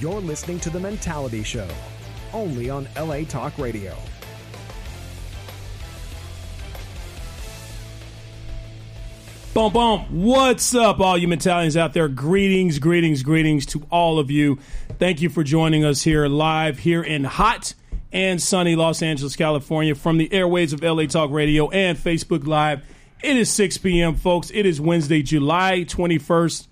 You're listening to The Mentality Show, only on LA Talk Radio. Boom, boom. What's up, all you Mentalians out there? Greetings, greetings, greetings to all of you. Thank you for joining us here live here in hot and sunny Los Angeles, California, from the airways of LA Talk Radio and Facebook Live. It is 6 p.m., folks. It is Wednesday, July 21st,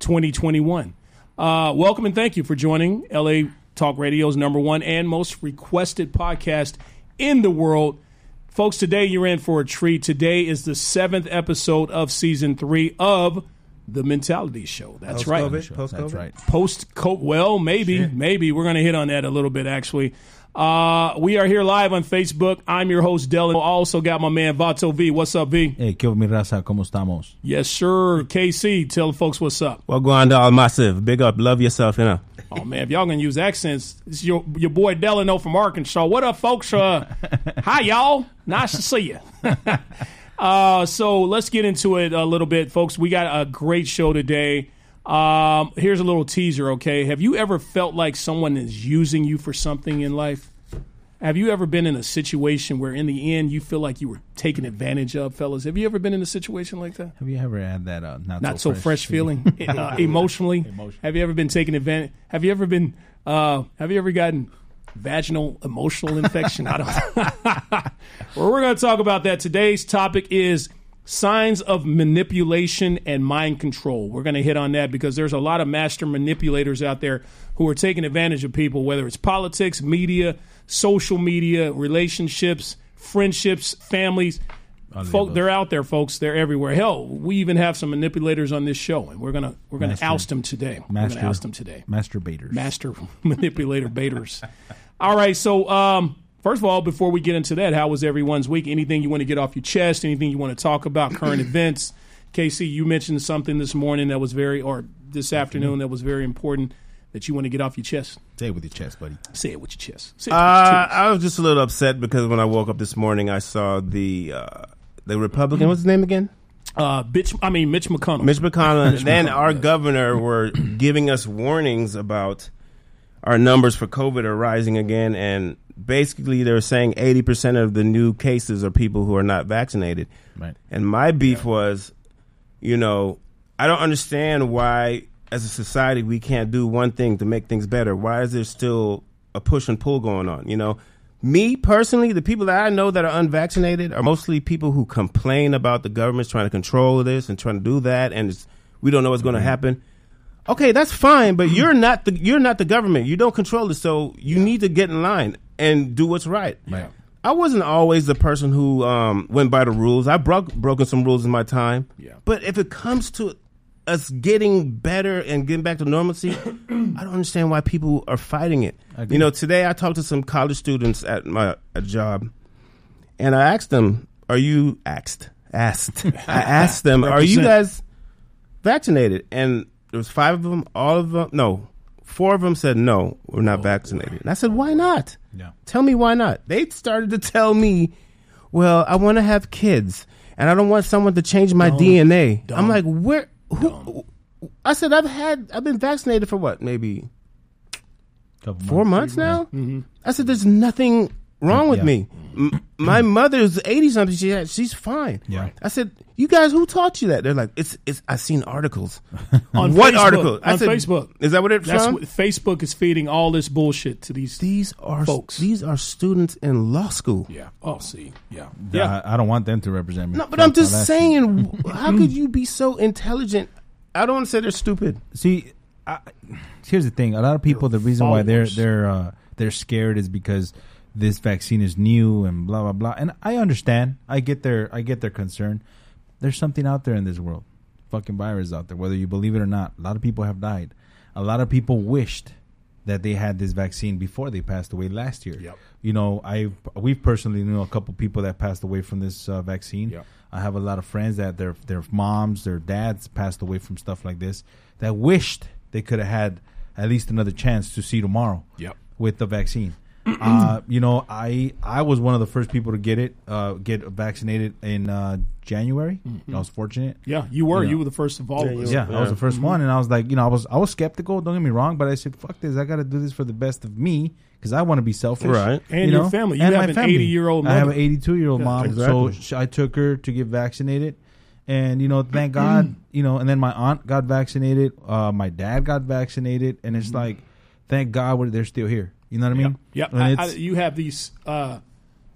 2021. Uh, welcome and thank you for joining LA Talk Radio's number one and most requested podcast in the world. Folks, today you're in for a treat. Today is the seventh episode of season three of The Mentality Show. That's right. Post-COVID? Post-COVID? That's right. Post co well, maybe, maybe. We're going to hit on that a little bit, actually. Uh, we are here live on Facebook. I'm your host, Dylan. I also got my man, Vato V. What's up, V? Hey, ¿qué hubo, mi raza? ¿Cómo estamos? Yes, sir. KC, tell the folks what's up. Well, going to all massive. Big up. Love yourself, you know. Oh man, if y'all gonna use accents, it's your your boy Delano from Arkansas. What up, folks? Uh, hi, y'all. Nice to see you. uh, so let's get into it a little bit, folks. We got a great show today. Um, here's a little teaser. Okay, have you ever felt like someone is using you for something in life? Have you ever been in a situation where, in the end, you feel like you were taken advantage of, fellas? Have you ever been in a situation like that? Have you ever had that uh, not, not so, fresh, feeling uh, emotionally. Have you ever been taken advantage? Have you ever been? Uh, have you ever gotten vaginal emotional infection? I don't. well, we're going to talk about that. Today's topic is signs of manipulation and mind control. We're going to hit on that because there's a lot of master manipulators out there who are taking advantage of people, whether it's politics, media, social media, relationships, friendships, families. Folk, they're out there, folks. They're everywhere. Hell, we even have some manipulators on this show, and we're gonna we're gonna Master- oust them today. we're Master, gonna oust them today. Masturbators. Master manipulator baiters. All right, so um, first of all, before we get into that, how was everyone's week? Anything you want to get off your chest? Anything you want to talk about? Current events? Casey, you mentioned something this morning that was very, or this afternoon that was very important that you want to get off your chest. Say it with your chest, buddy. Say it with your chest. Say it Uh, chest. I was just a little upset because when I woke up this morning, I saw the uh, the Republican. What's his name again? Uh, bitch, I mean Mitch McConnell. Mitch McConnell. and then McConnell, our yes. governor were giving us warnings about our numbers for COVID are rising again, and basically they're saying eighty percent of the new cases are people who are not vaccinated. Right. And my beef was, you know, I don't understand why, as a society, we can't do one thing to make things better. Why is there still a push and pull going on? You know, me personally, the people that I know that are unvaccinated are mostly people who complain about the government's trying to control this and trying to do that, and it's, we don't know what's going to mm-hmm. happen. Okay, that's fine, but you're not the you're not the government. You don't control it, so you need to get in line and do what's right. Right. I wasn't always the person who um, went by the rules. I broke broken some rules in my time. Yeah. But if it comes to us getting better and getting back to normalcy, I don't understand why people are fighting it. You know, today I talked to some college students at my a job, and I asked them, "Are you asked asked? I asked them, "Are you guys vaccinated?" And there was five of them. All of them, no, four of them said no, we're not vaccinated. And I said, "Why not?" Yeah. Tell me why not. They started to tell me, well, I want to have kids and I don't want someone to change my DNA. I'm like, where? Who? I said, I've had, I've been vaccinated for what? Maybe Couple four months now? I said, there's nothing wrong with Yeah. me. M- my mother's 80 something. She had, she's fine. Yeah. I said, you guys, who taught you that? They're like, it's, it's, I've seen articles. On what Facebook. article? I On said, Facebook. Is that what it's That's from? what Facebook is feeding all this bullshit to these. these are Folks. These are students in law school. yeah. Oh, see. Yeah. Yeah, I, I don't want them to represent me. No, but I'm Fuck all just shit. saying, how could you be so intelligent? I don't want to say they're stupid. See, I, here's the thing. A lot of people, the reason why they're followers. they're uh, they're scared is because this vaccine is new and blah blah blah. And I understand. I get their I get their concern. There's something out there in this world. Fucking virus out there, whether you believe it or not. A lot of people have died. A lot of people wished that they had this vaccine before they passed away last year. Yep. You know, I we've personally knew a couple people that passed away from this uh, vaccine. Yep. I have a lot of friends that their their moms, their dads passed away from stuff like this that wished they could have had at least another chance to see tomorrow Yep. with the vaccine. Uh, you know, I I was one of the first people to get it, uh, get vaccinated in uh, January. I was fortunate. Yeah, you were. Yeah. You were the first of all Yeah, of you us. were. Yeah, I was the 1st one, and I was like, you know, I was I was skeptical. Don't get me wrong, but I said, "Fuck this! I got to do this for the best of me because I want to be selfish." Right. And you your know? family. You And have my an 80-year-old I have an 82 year old Yeah, mom, exactly. so I took her to get vaccinated, and you know, thank God, you know, and then my aunt got vaccinated, uh, my dad got vaccinated, and it's like, thank God, we're, they're still here. You know what I mean? Yep. And I, I, you have these. Uh,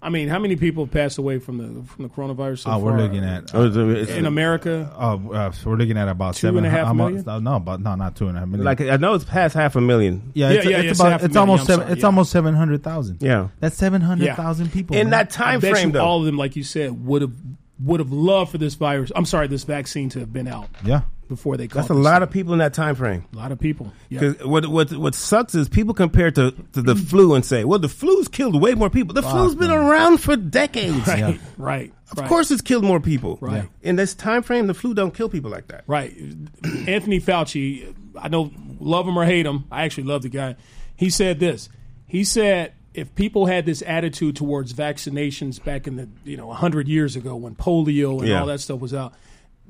I mean, how many people have passed away from the from the coronavirus? So oh, we're far? looking at. It's- it's- in America. Oh, uh, so we're looking at about Two seven and a half almost- million? uh, No, about no, not two and a half million. like I know it's past half a million. yeah, Yeah, it's, yeah, it's yeah, it's about it's million, almost seven. sorry, It's yeah. almost seven hundred thousand. Yeah. That's seven hundred thousand people In man. that time I bet frame, you though. all of them, like you said, would have would have loved for this virus. I'm sorry, this vaccine to have been out yeah. Before they. Caught That's a lot thing. of people in that time frame. a lot of people. Yeah. Because what what what sucks is people compare to, to the flu and say, well, the flu's killed way more people. The flu's been around for decades. Right. Yeah. Right. Of right. course, it's killed more people. Right. Yeah. In this time frame, the flu don't kill people like that. Right. Anthony Fauci, I know, love him or hate him. I actually love the guy. He said this. He said if people had this attitude towards vaccinations back in the you know 100 years ago when polio and Yeah. all that stuff was out,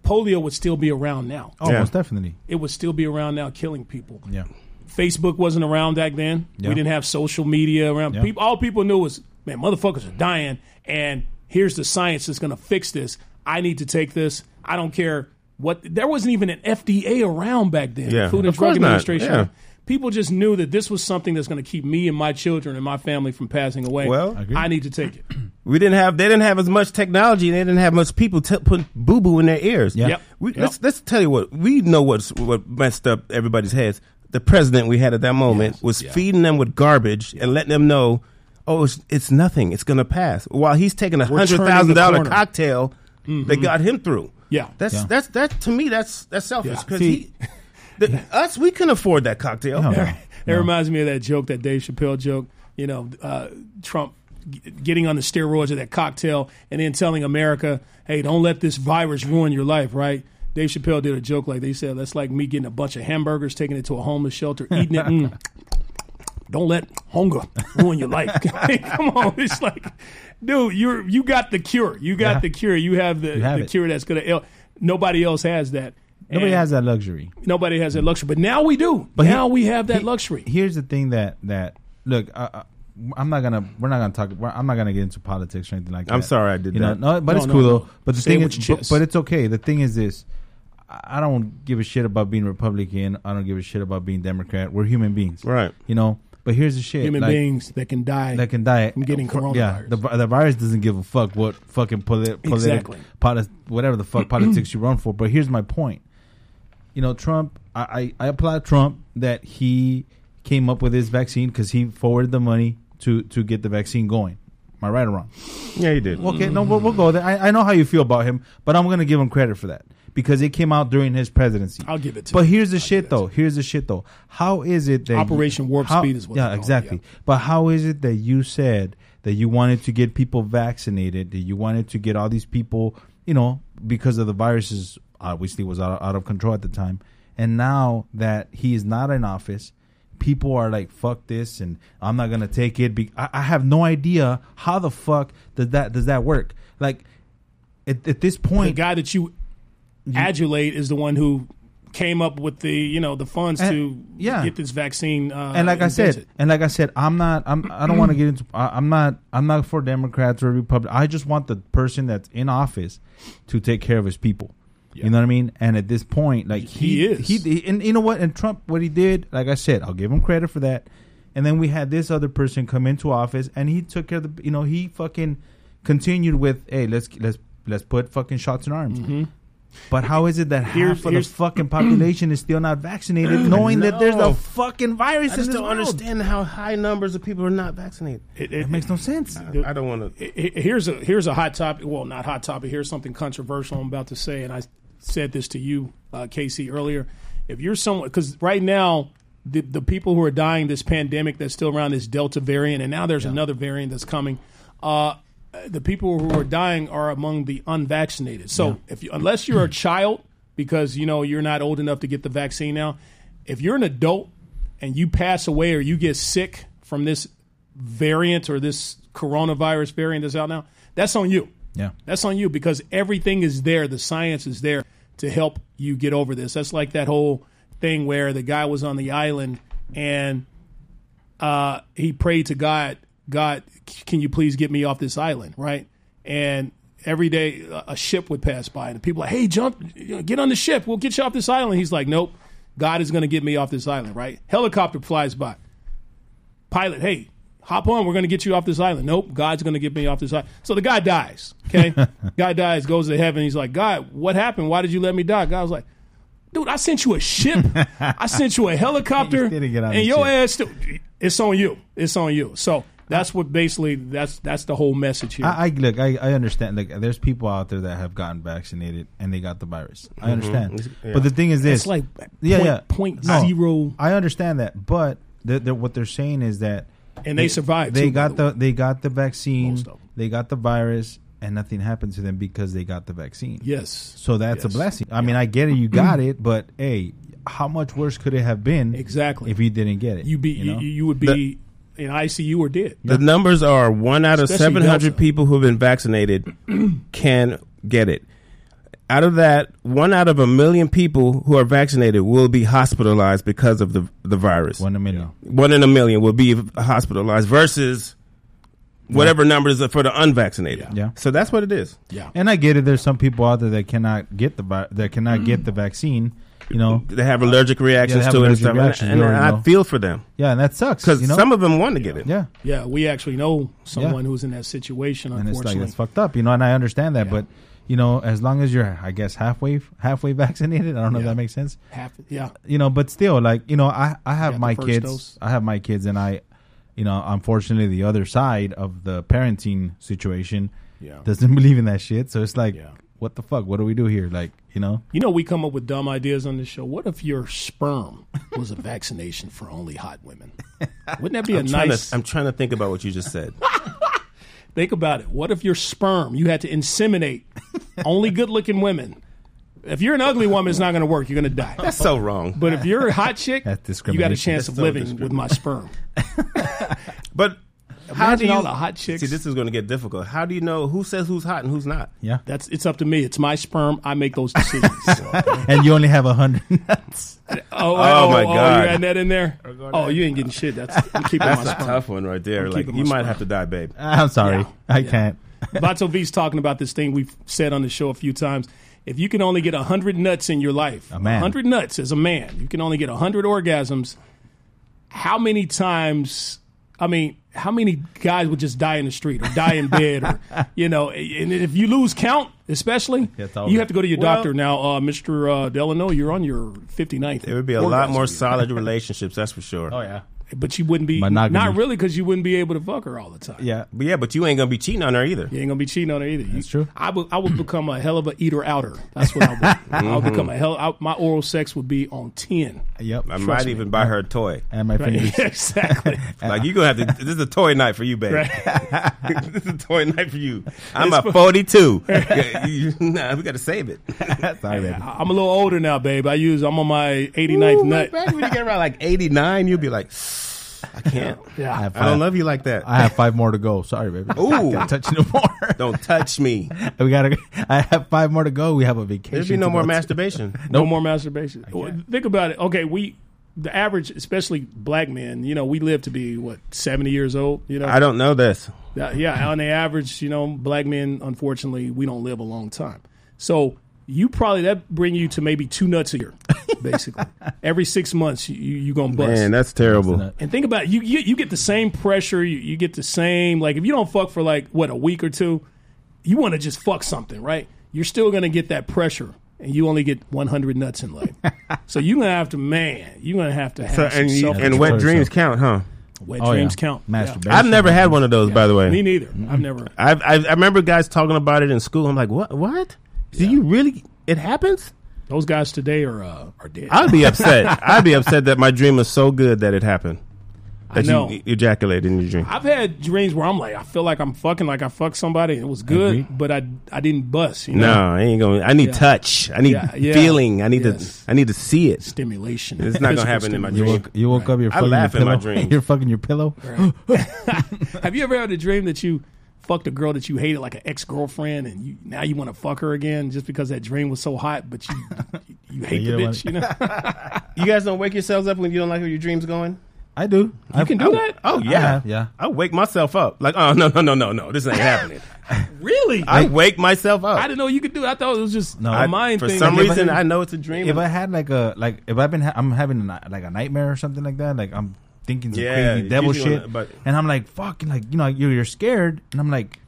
polio would still be around now. Oh, Yeah. most definitely. It would still be around now, killing people. Yeah. Facebook wasn't around back then. Yeah. We didn't have social media around. Yeah. People, all people knew was, man, motherfuckers are dying, and here's the science that's going to fix this. I need to take this. I don't care what. There wasn't even an FDA around back then. Yeah. Food and Of Drug course not. Administration. Yeah. People just knew that this was something that's going to keep me and my children and my family from passing away. Well, I. I need to take it. We didn't have they didn't have as much technology. They didn't have much people t- putting boo boo in their ears. Yeah. Yep. We, Yep. Let's let's tell you what we know. What's what messed up everybody's heads. The president we had at that moment Yes. was Yeah. feeding them with garbage and letting them know, oh, it's, it's nothing. It's going to pass. While he's taking a hundred thousand dollar hundred turning thousand the cocktail that mm-hmm. got him through. Yeah. That's Yeah. that's that to me. That's that's selfish because See- he. The, us, we couldn't afford that cocktail. No. That No. reminds me of that joke, that Dave Chappelle joke. You know, uh, Trump getting on the steroids of that cocktail and then telling America, "Hey, don't let this virus ruin your life." Right? Dave Chappelle did a joke like they said, "That's like me getting a bunch of hamburgers, taking it to a homeless shelter, eating it." Mm. Don't let hunger ruin your life. Come on, it's like, dude, you're you got the cure. You got Yeah. the cure. You have the, You have the cure that's gonna. Nobody else has that. Nobody has that luxury. Nobody has that luxury, but now we do. But he- now we have that he- luxury. Here's the thing that that look, I, I, I'm not gonna. We're not gonna talk. I'm not gonna get into politics or anything like that. I'm sorry I did you that. Know, no, but No, it's no, cool no. though. But the Say thing is, but, but it's okay. The thing is this. I I don't give a shit about being Republican. I don't give a shit about being Democrat. We're human beings, Right. You know. But here's the shit: Human like, beings that can die. that can die from getting For- coronavirus. Yeah, the, the virus doesn't give a fuck what fucking polit, Exactly. political, poli- whatever the fuck politics you run for. But here's my point. You know, Trump. I I, I applaud Trump that he came up with his vaccine because he forwarded the money to to get the vaccine going. Am I right or wrong? Yeah, he did. Okay, no, we'll, we'll go there. I, I know how you feel about him, but I'm going to give him credit for that because it came out during his presidency. I'll give it to But him. here's the shit, though. Here's the shit, though. How is it that Operation Warp how- Speed is what yeah, they call it, exactly. yeah. But how is it that you said that you wanted to get people vaccinated, that you wanted to get all these people, you know, because of the viruses obviously was out, out of control at the time, and now that he is not in office, people are like, "Fuck this," and I'm not gonna take it. Be- I, I have no idea how the fuck does that does that work. Like at, at this point, the guy that you, adulate is the one who came up with the you know the funds And- to yeah. get this vaccine. Uh, and like I said, and like I said, I'm not. I'm. I don't want to get into. I, I'm not. I'm not for Democrats or Republicans. I just want the person that's in office to take care of his people. Yeah. You know what I mean? And at this point, like He he, is. he, and you know what? And Trump, what he did, like I said, I'll give him credit for that. And then we had this other person come into office, and he took care of the. You know, he fucking continued with, hey, let's let's let's put fucking shots in arms. Mm-hmm. But how is it that Here's- half of the here's- fucking population is still not vaccinated, knowing that there's a fucking virus I in just this don't world? understand how high numbers of people are not vaccinated. it, It makes no sense. I don't want to. Here's a here's a hot topic. Well, not hot topic. Here's something controversial I'm about to say, and I said this to you, uh, Casey, earlier. If you're someone, because right now the the people who are dying this pandemic that's still around this Delta variant, and now there's another variant that's coming. Uh, the people who are dying are among the unvaccinated. So if you, unless you're a child, because you know you're not old enough to get the vaccine now, if you're an adult and you pass away or you get sick from this variant or this coronavirus variant that's out now, that's on you. Yeah. That's on you because everything is there. The science is there to help you get over this. That's like that whole thing where the guy was on the island and uh, he prayed to God, God, can you please get me off this island, right? And every day a- ship would pass by, and people like, hey, jump, get on the ship, we'll get you off this island. He's like, nope, God is going to get me off this island, right? Helicopter flies by, pilot, hey, hop on, we're going to get you off this island. Nope, God's going to get me off this island. So the guy dies, okay? guy dies, goes to heaven. He's like, God, what happened? Why did you let me die? God was like, dude, I sent you a ship, I sent you a helicopter, You didn't get on and your ship. ass, still, it's on you. It's on you. So that's what basically that's that's the whole message here. I, I look. I, I understand. Like, there's people out there that have gotten vaccinated and they got the virus. I mm-hmm. understand. Yeah. But the thing is this: it's like yeah, point, yeah, point No. zero, I understand that, but the, the, what they're saying is that and they survived. They too, got the the they got the vaccine. Most of them. They got the virus, and nothing happened to them because they got the vaccine. yes. So that's a blessing. I mean, I get it. You got it, but hey, how much worse could it have been Exactly. if you didn't get it? You be you you, know? you would be in ICU or dead. The numbers are one out of Especially 700 Delta. people who have been vaccinated can get it. Out of that, one out of a million people who are vaccinated will be hospitalized because of the the virus. one in a million. One in a million will be hospitalized versus whatever numbers are for the unvaccinated. Yeah. Yeah. So that's what it is. Yeah. And I get it. There's some people out there that cannot get the that cannot get the vaccine. You know, They have allergic reactions have to it and allergic stuff. And- reactions, And, I know. feel for them yeah, and that sucks because you know? some of them want to get it. yeah, Yeah, we actually know someone who's in that situation. Unfortunately, and it's like Unfortunately, it's fucked up, you know. And I understand that, Yeah. but you know, as long as you're, I guess, halfway halfway vaccinated, I don't know if that makes sense. half. Yeah, you know, but still, like you know, I I have Got my kids. dose. I have my kids, and I, you know, unfortunately, the other side of the parenting situation yeah. doesn't believe in that shit. So it's like, Yeah. what the fuck? What do we do here? Like, you know, You know, we come up with dumb ideas on this show. What if your sperm was a vaccination for only hot women? Wouldn't that be a I'm, trying nice? to, I'm trying to think about what you just said. Think about it. What if your sperm you had to inseminate only good-looking women? If you're an ugly woman, it's not going to work. You're going to die. That's so wrong. But if you're a hot chick, you got a chance That's of so living with my sperm. But how Imagine do you all the hot chicks. See, this is going to get difficult. How do you know who says who's hot and who's not? yeah. That's it's up to me. It's my sperm. I make those decisions. and you only have a hundred nuts. oh, Oh, my Oh, God. you had that in there. Oh, you ain't getting shit. That's I'm keeping That's my a sperm. tough one right there. I'm Like you might sperm. have to die, babe. I'm sorry, Yeah. I Yeah. can't. Vato V's talking about this thing we've said on the show a few times. If you can only get 100 nuts in your life, A man. 100 nuts as a man, you can only get 100 orgasms. How many times, I mean, how many guys would just die in the street or die in bed or, you know, and if you lose count, especially, It's over. you have to go to your Well- doctor. Now, uh, Mr. Uh, Delano, you're on your 59th. There would be a lot more solid relationships, that's for sure. Oh yeah, But you wouldn't be, Monogamy. not really because you wouldn't be able to fuck her all the time. yeah. But yeah, but you ain't gonna be cheating on her either. You ain't gonna be cheating on her either. That's You- true. I would I would become a hell of a eater outer. That's what I would. I would become a mm-hmm. hell. I, my oral sex would be on ten. Yep. I might me. even buy her a toy. and my fingers. exactly. Like you gonna have to. This is a toy night for you, babe. Right. this is a toy night for you. I'm a 42. Nah, we got to save it. sorry, baby. I- I'm a little older now, babe. I use. I'm on my 89th Ooh, nut. Back when you get around like 89, you'll be like, I can't. Yeah. I have I don't five- love you like that. I have five more to go. Sorry, baby. Ooh. Don't touch you no more. Don't touch me. we gotta. I have five more to go. We have a vacation. There'll be no to more go to. masturbation. No more masturbation. Well, Think about it. Okay, we the average, especially black men. You know, we live to be what 70 years old. You know, I don't know this. Yeah, yeah, on the average, you know, black men, unfortunately, we don't live a long time. So you probably that bring you to maybe two nuts a year, basically. Every six months, you you gonna bust. Man, that's terrible. and think about it, you, you you get the same pressure. You, you get the same like if you don't fuck for like what a week or two, you want to just fuck something, right? You're still gonna get that pressure, and you only get 100 nuts in life. so you're gonna have to, man, you're gonna have to have So, some and you, and wet dreams yourself. count, huh? wet Oh, dreams yeah. count. Yeah. I've never had one of those, by the way. Me neither. I've never. I've, I've, I remember guys talking about it in school. I'm like, what? What? Do you really? It happens? Those guys today are uh, are dead. I'd be upset. I'd be upset that my dream was so good that it happened. that know. you ejaculated in your dream? I've had dreams where I'm like, I feel like I'm fucking like I fucked somebody. and It was good, Agree. but I I didn't bust. You No, I ain't going. I need Yeah. touch. I need Yeah, yeah. feeling. I need Yes. to. I need to see it. stimulation. It's not gonna Physical happen in my You dream. woke, you woke up. You're I fucking laugh your in my pillow. dreams. You're fucking your pillow. Have you ever had a dream that you fucked a girl that you hated, like an ex girlfriend, and you now you want to fuck her again just because that dream was so hot, but you you hate You the don't bitch? You know, You guys don't wake yourselves up when you don't like where your dreams going. I do. you can do that. Oh yeah, have, yeah. I wake myself up. Like, oh no, no, no, no, no. This ain't happening. Really? I wake myself up. I didn't know you could do. it. I thought it was just No, a I- mind For thing. some Like, reason, I- I know it's a dream. If I had like a like if I've been ha- I'm having a, like a nightmare or something like that, like I'm thinking some Yeah, crazy devil usually shit, but- and I'm like fucking like you know you're, you're scared, and I'm like.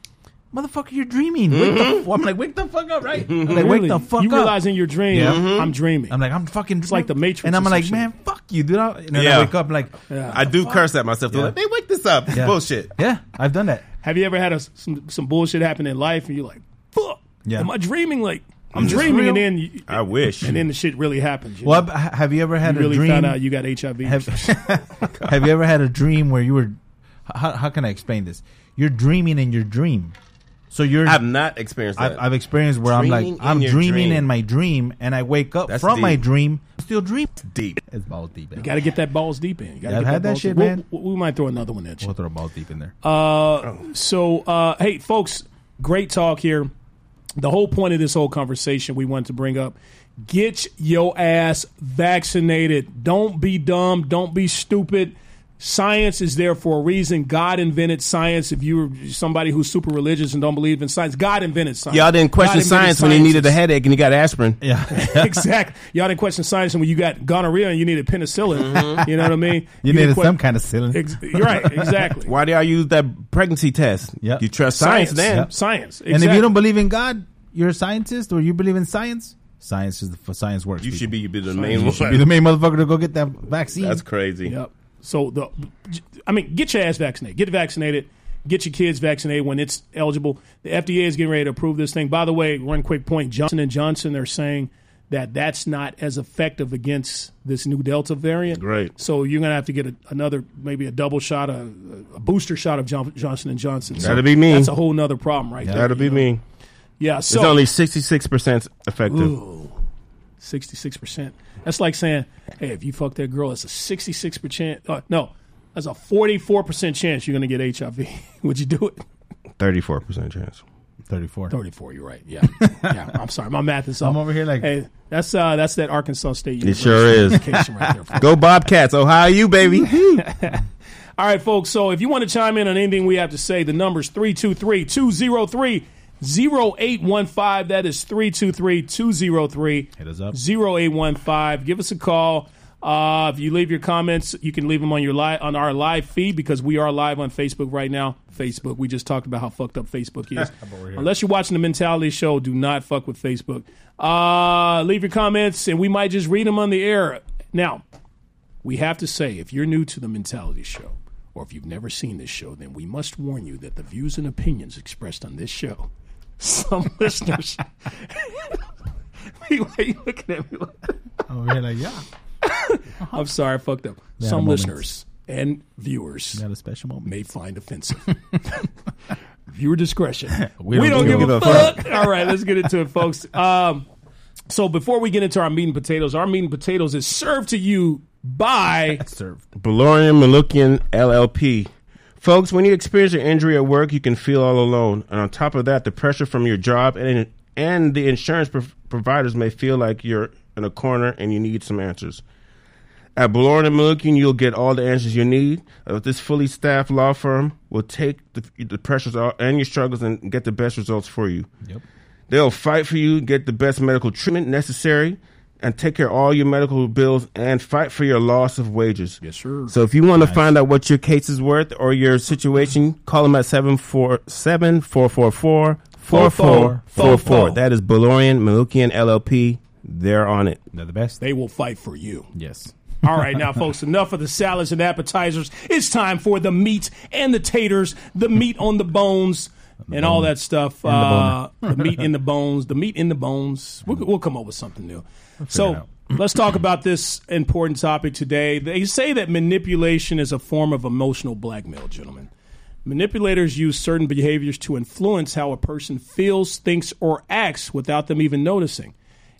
Motherfucker, you're dreaming. Wake the mm-hmm. f-. I'm like, wake the fuck up, right? I'm like, Really? wake the fuck you up. realize in your dream, Yeah. I'm mm-hmm. dreaming. I'm like, I'm fucking. It's like the Matrix and I'm or like, some man, fuck you, dude. I- And then Yeah. I wake up like, Yeah. I do curse at myself. They're Yeah. Like, they wake this up. It's Yeah. bullshit. yeah, I've done that. Have you ever had a, some some bullshit happen in life and you're like, fuck, Yeah. am I dreaming? Like I'm this dreaming, and then you, I wish. and then the shit really happens. You Well, know? have have you ever had you a really dream? found out you got HIV. have, have you ever had a dream where you were? How, how can I explain this? You're dreaming in your dream, so you're. I've not experienced that. I've, I've experienced where I'm like I'm dreaming dream. in my dream, and I wake up That's from my deep. dream, still dream. deep. It's balls deep. You got to get that balls deep in. You gotta I've had that balls shit, deep. man. We'll- we might throw another one at you. We'll throw balls deep in there. Uh, so, uh, hey, folks, great talk here. The whole point of this whole conversation we wanted to bring up get your ass vaccinated. Don't be dumb. Don't be stupid. Science is there for a reason. God invented science. If you're somebody who's super religious and don't believe in science, God invented science. Y'all didn't question God science when you needed a headache and you got aspirin. yeah, exactly. Y'all didn't question science when you got gonorrhea and you needed penicillin. You know what I mean? Mm-hmm. you didn't needed que- some kind of ceiling. Ex- you're right. Exactly. Why do y'all use that pregnancy test? Yep. You trust science, then. Yep. Science. And if you don't believe in God, you're a scientist, or you believe in science. Science is the f- science works. You people. should be, you be the main You one. should be the main motherfucker to go get that vaccine. That's crazy. Yep. So the, I mean, get your ass vaccinated. Get vaccinated. Get your kids vaccinated when it's eligible. The FDA is getting ready to approve this thing. By the way, one quick point: Johnson and Johnson are saying that that's not as effective against this new Delta variant. Great. So you're gonna have to get a, another, maybe a double shot, a, a booster shot of John, Johnson and Johnson. So That'll be me. That's a whole nother problem, right there. That'll be you know? me. Yeah. So It's only 66% effective. Sixty-six percent. That's like saying, "Hey, if you fuck that girl, it's a sixty-six percent. Uh, no, that's a forty-four percent chance you're going to get HIV. Would you do it? 34% chance. Thirty-four. Thirty-four. You're right. Yeah, yeah. I'm sorry, my math is off. I'm over here like- hey, that's uh, that's that Arkansas State. It sure is. education right there. folks. Go Bobcats. Ohio, you, baby. All right, folks. So if you want to chime in on anything we have to say, the number's 323 203 0815. That is 323 203 Hit us up. 0815. Give us a call. Uh, if you leave your comments, you can leave them on your live on our live feed because we are live on Facebook right now. Facebook. We just talked about how fucked up Facebook is. Unless you're watching the Mentality Show, do not fuck with Facebook. Uh, leave your comments, and we might just read them on the air. Now, we have to say, if you're new to the Mentality Show, or if you've never seen this show, then we must warn you that the views and opinions expressed on this show, some listeners. Why are you looking at me? over here like, yeah. I'm sorry, I fucked up. Some listeners and viewers a special moment. may find offensive. Viewer discretion. We We don't don't, give give, a a fuck. All right, let's get into it, folks. Um, so before we get into our meat and potatoes, our meat and potatoes is served to you by Served. Manukyan LLP. Folks, when you experience an injury at work, you can feel all alone. And on top of that, the pressure from your job and and the insurance prov- providers may feel like you're in a corner and you need some answers. At Beloryan and Manukyan, you'll get all the answers you need. Uh, this fully staffed law firm will take the, the pressures and your struggles and get the best results for you. Yep. They'll fight for you, get the best medical treatment necessary, and take care of all your medical bills and fight for your loss of wages. Yes, sir. So if you want to find out what your case is worth or your situation, call them at 747 444 4444. That is Beloryan Manukyan LLP. They're on it. They're the best. they will fight for you. Yes. All right, now, folks, enough of the salads and appetizers. It's time for the meat and the taters, the meat on the bones, and all that stuff. Uh, the meat in the bones, the meat in the bones. We'll, we'll come up with something new. So, let's talk about this important topic today. They say that manipulation is a form of emotional blackmail, gentlemen. Manipulators use certain behaviors to influence how a person feels, thinks, or acts without them even noticing.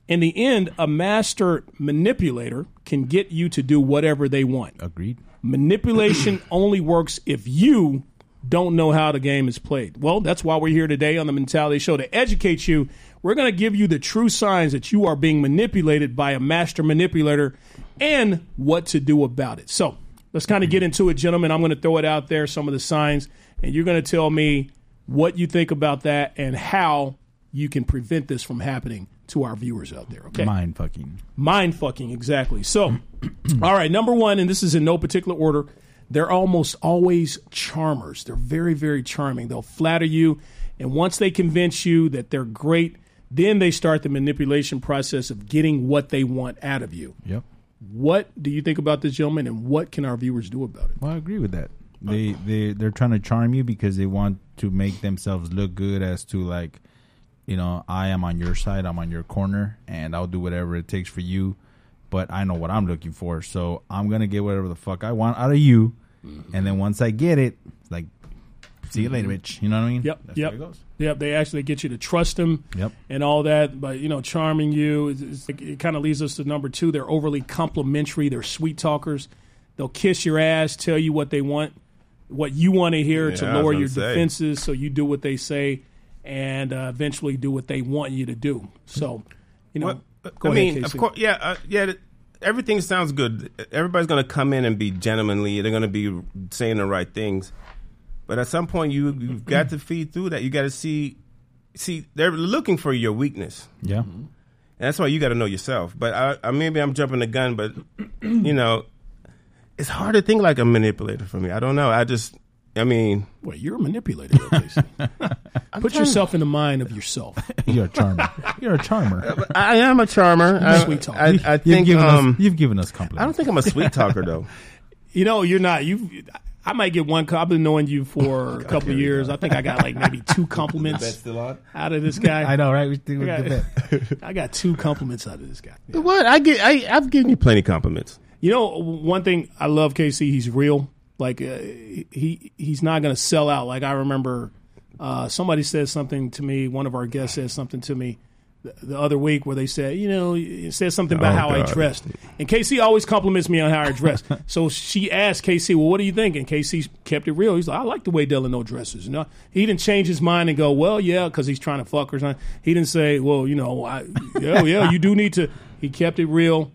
In the end, a master manipulator can get you to do whatever they want. Agreed. Manipulation only works if you don't know how the game is played. Well, that's why we're here today on the Mentality Show to educate you. We're going to give you the true signs that you are being manipulated by a master manipulator and what to do about it. So let's kind of get into it, gentlemen. I'm going to throw it out there, some of the signs, and you're going to tell me what you think about that and how you can prevent this from happening to our viewers out there. Okay. Mind fucking. Mind fucking, exactly. So, all right, number one, and this is in no particular order, they're almost always charmers. They're very, very charming. They'll flatter you, and once they convince you that they're great, then they start the manipulation process of getting what they want out of you. Yep. What do you think about this gentleman, and what can our viewers do about it? Well, I agree with that. They they they're trying to charm you because they want to make themselves look good as to like, you know, I am on your side, I'm on your corner, and I'll do whatever it takes for you. But I know what I'm looking for, so I'm gonna get whatever the fuck I want out of you. And then once I get it, like, see you later, bitch. You know what I mean? Yep, That's yep. how it goes. Yep, they actually get you to trust them Yep. and all that, but you know, charming you. It's, it's, it kind of leads us to number two. They're overly complimentary. They're sweet talkers. They'll kiss your ass, tell you what they want, what you want to hear to Yeah, was lower your say. defenses, so you do what they say, and uh, eventually do what they want you to do. So, you know, go I ahead, mean, Casey. of course, yeah, uh, yeah. th- Everything sounds good. Everybody's going to come in and be gentlemanly. They're going to be saying the right things, but at some point, you you've got to feed through that. You got to see, see, they're looking for your weakness. Yeah. Mm-hmm. And that's why you got to know yourself. But I, I maybe I'm jumping the gun, but you know, it's hard to think like a manipulator for me. I don't know. I just, I mean, Wait, you're a manipulator, though, Casey. Put yourself in the mind of yourself. You're a charmer. You're a charmer. I am a charmer. I, sweet talker. I, I you've think given um, us you've given us compliments. I don't think I'm a sweet talker though. You know, you're not. You, I might get one. co- I've been knowing you for a couple of years. I think I got like maybe two compliments still on? out of this guy. I know, right? We think I we did got, I got two compliments out of this guy. What I get, I, I've given you plenty of compliments. You know, one thing I love KC. He's real. Like uh, he he's not going to sell out. Like I remember uh, somebody said something to me. One of our guests said something to me the, the other week where they said, you know, it said something about Oh, how I God. dressed. And KC always compliments me on how I dress. so she asked KC, well, what do you think? And KC kept it real. He's like, I like the way Delano dresses. You know, he didn't change his mind and go, well, yeah, because he's trying to fuck or something. He didn't say, well, you know, I, yeah, yeah, you do need to. He kept it real.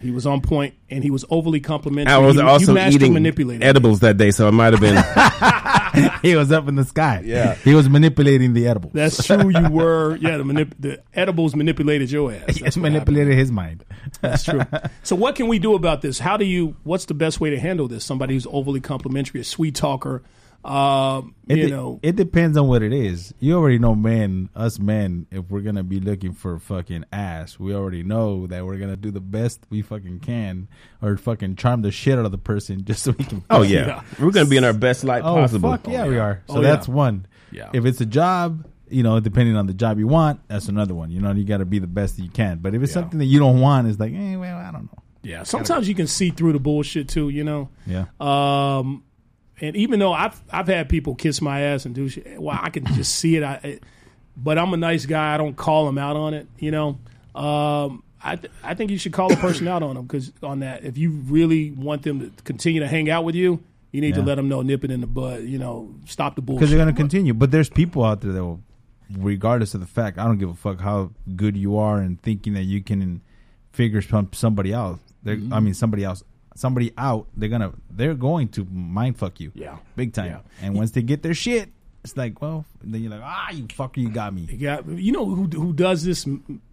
He was on point, and he was overly complimentary. I was you, also you master eating manipulated. edibles that day, so it might have been. he was up in the sky. Yeah. He was manipulating the edibles. That's true. You were, yeah. The, manip- the edibles manipulated your ass. He That's what manipulated his mind. That's true. So, what can we do about this? How do you? What's the best way to handle this? Somebody who's overly complimentary, a sweet talker. Um, It, you de- know, it depends on what it is. You already know, men, us men, if we're gonna be looking for fucking ass, we already know that we're gonna do the best we fucking can, or fucking charm the shit out of the person just so we can. Oh yeah, Yeah. we're gonna be in our best light Oh possible. fuck yeah, we are. So Oh, yeah. that's one. Yeah. If it's a job, you know, depending on the job you want, that's another one. You know, you got to be the best that you can. But if it's Yeah. something that you don't want, it's like, eh, well, I don't know. yeah. Sometimes you can see through the bullshit too. You know. Yeah. Um, and even though I've I've had people kiss my ass and do shit, well, I can just see it. I, it but I'm a nice guy. I don't call them out on it. You know. Um, I th- I think you should call a person out on them because on that, if you really want them to continue to hang out with you, you need to let them know, nip it in the bud. You know, stop the bullshit. because they're going to continue. But there's people out there that will, regardless of the fact, I don't give a fuck how good you are and thinking that you can figure some, somebody out. They're, Mm-hmm. I mean, somebody else, somebody out. They're gonna, they're going to mind fuck you. Yeah. big time. Yeah. And once they get their shit, it's like, well, then you're like, ah, you fucker, you got me. You got you know who who does this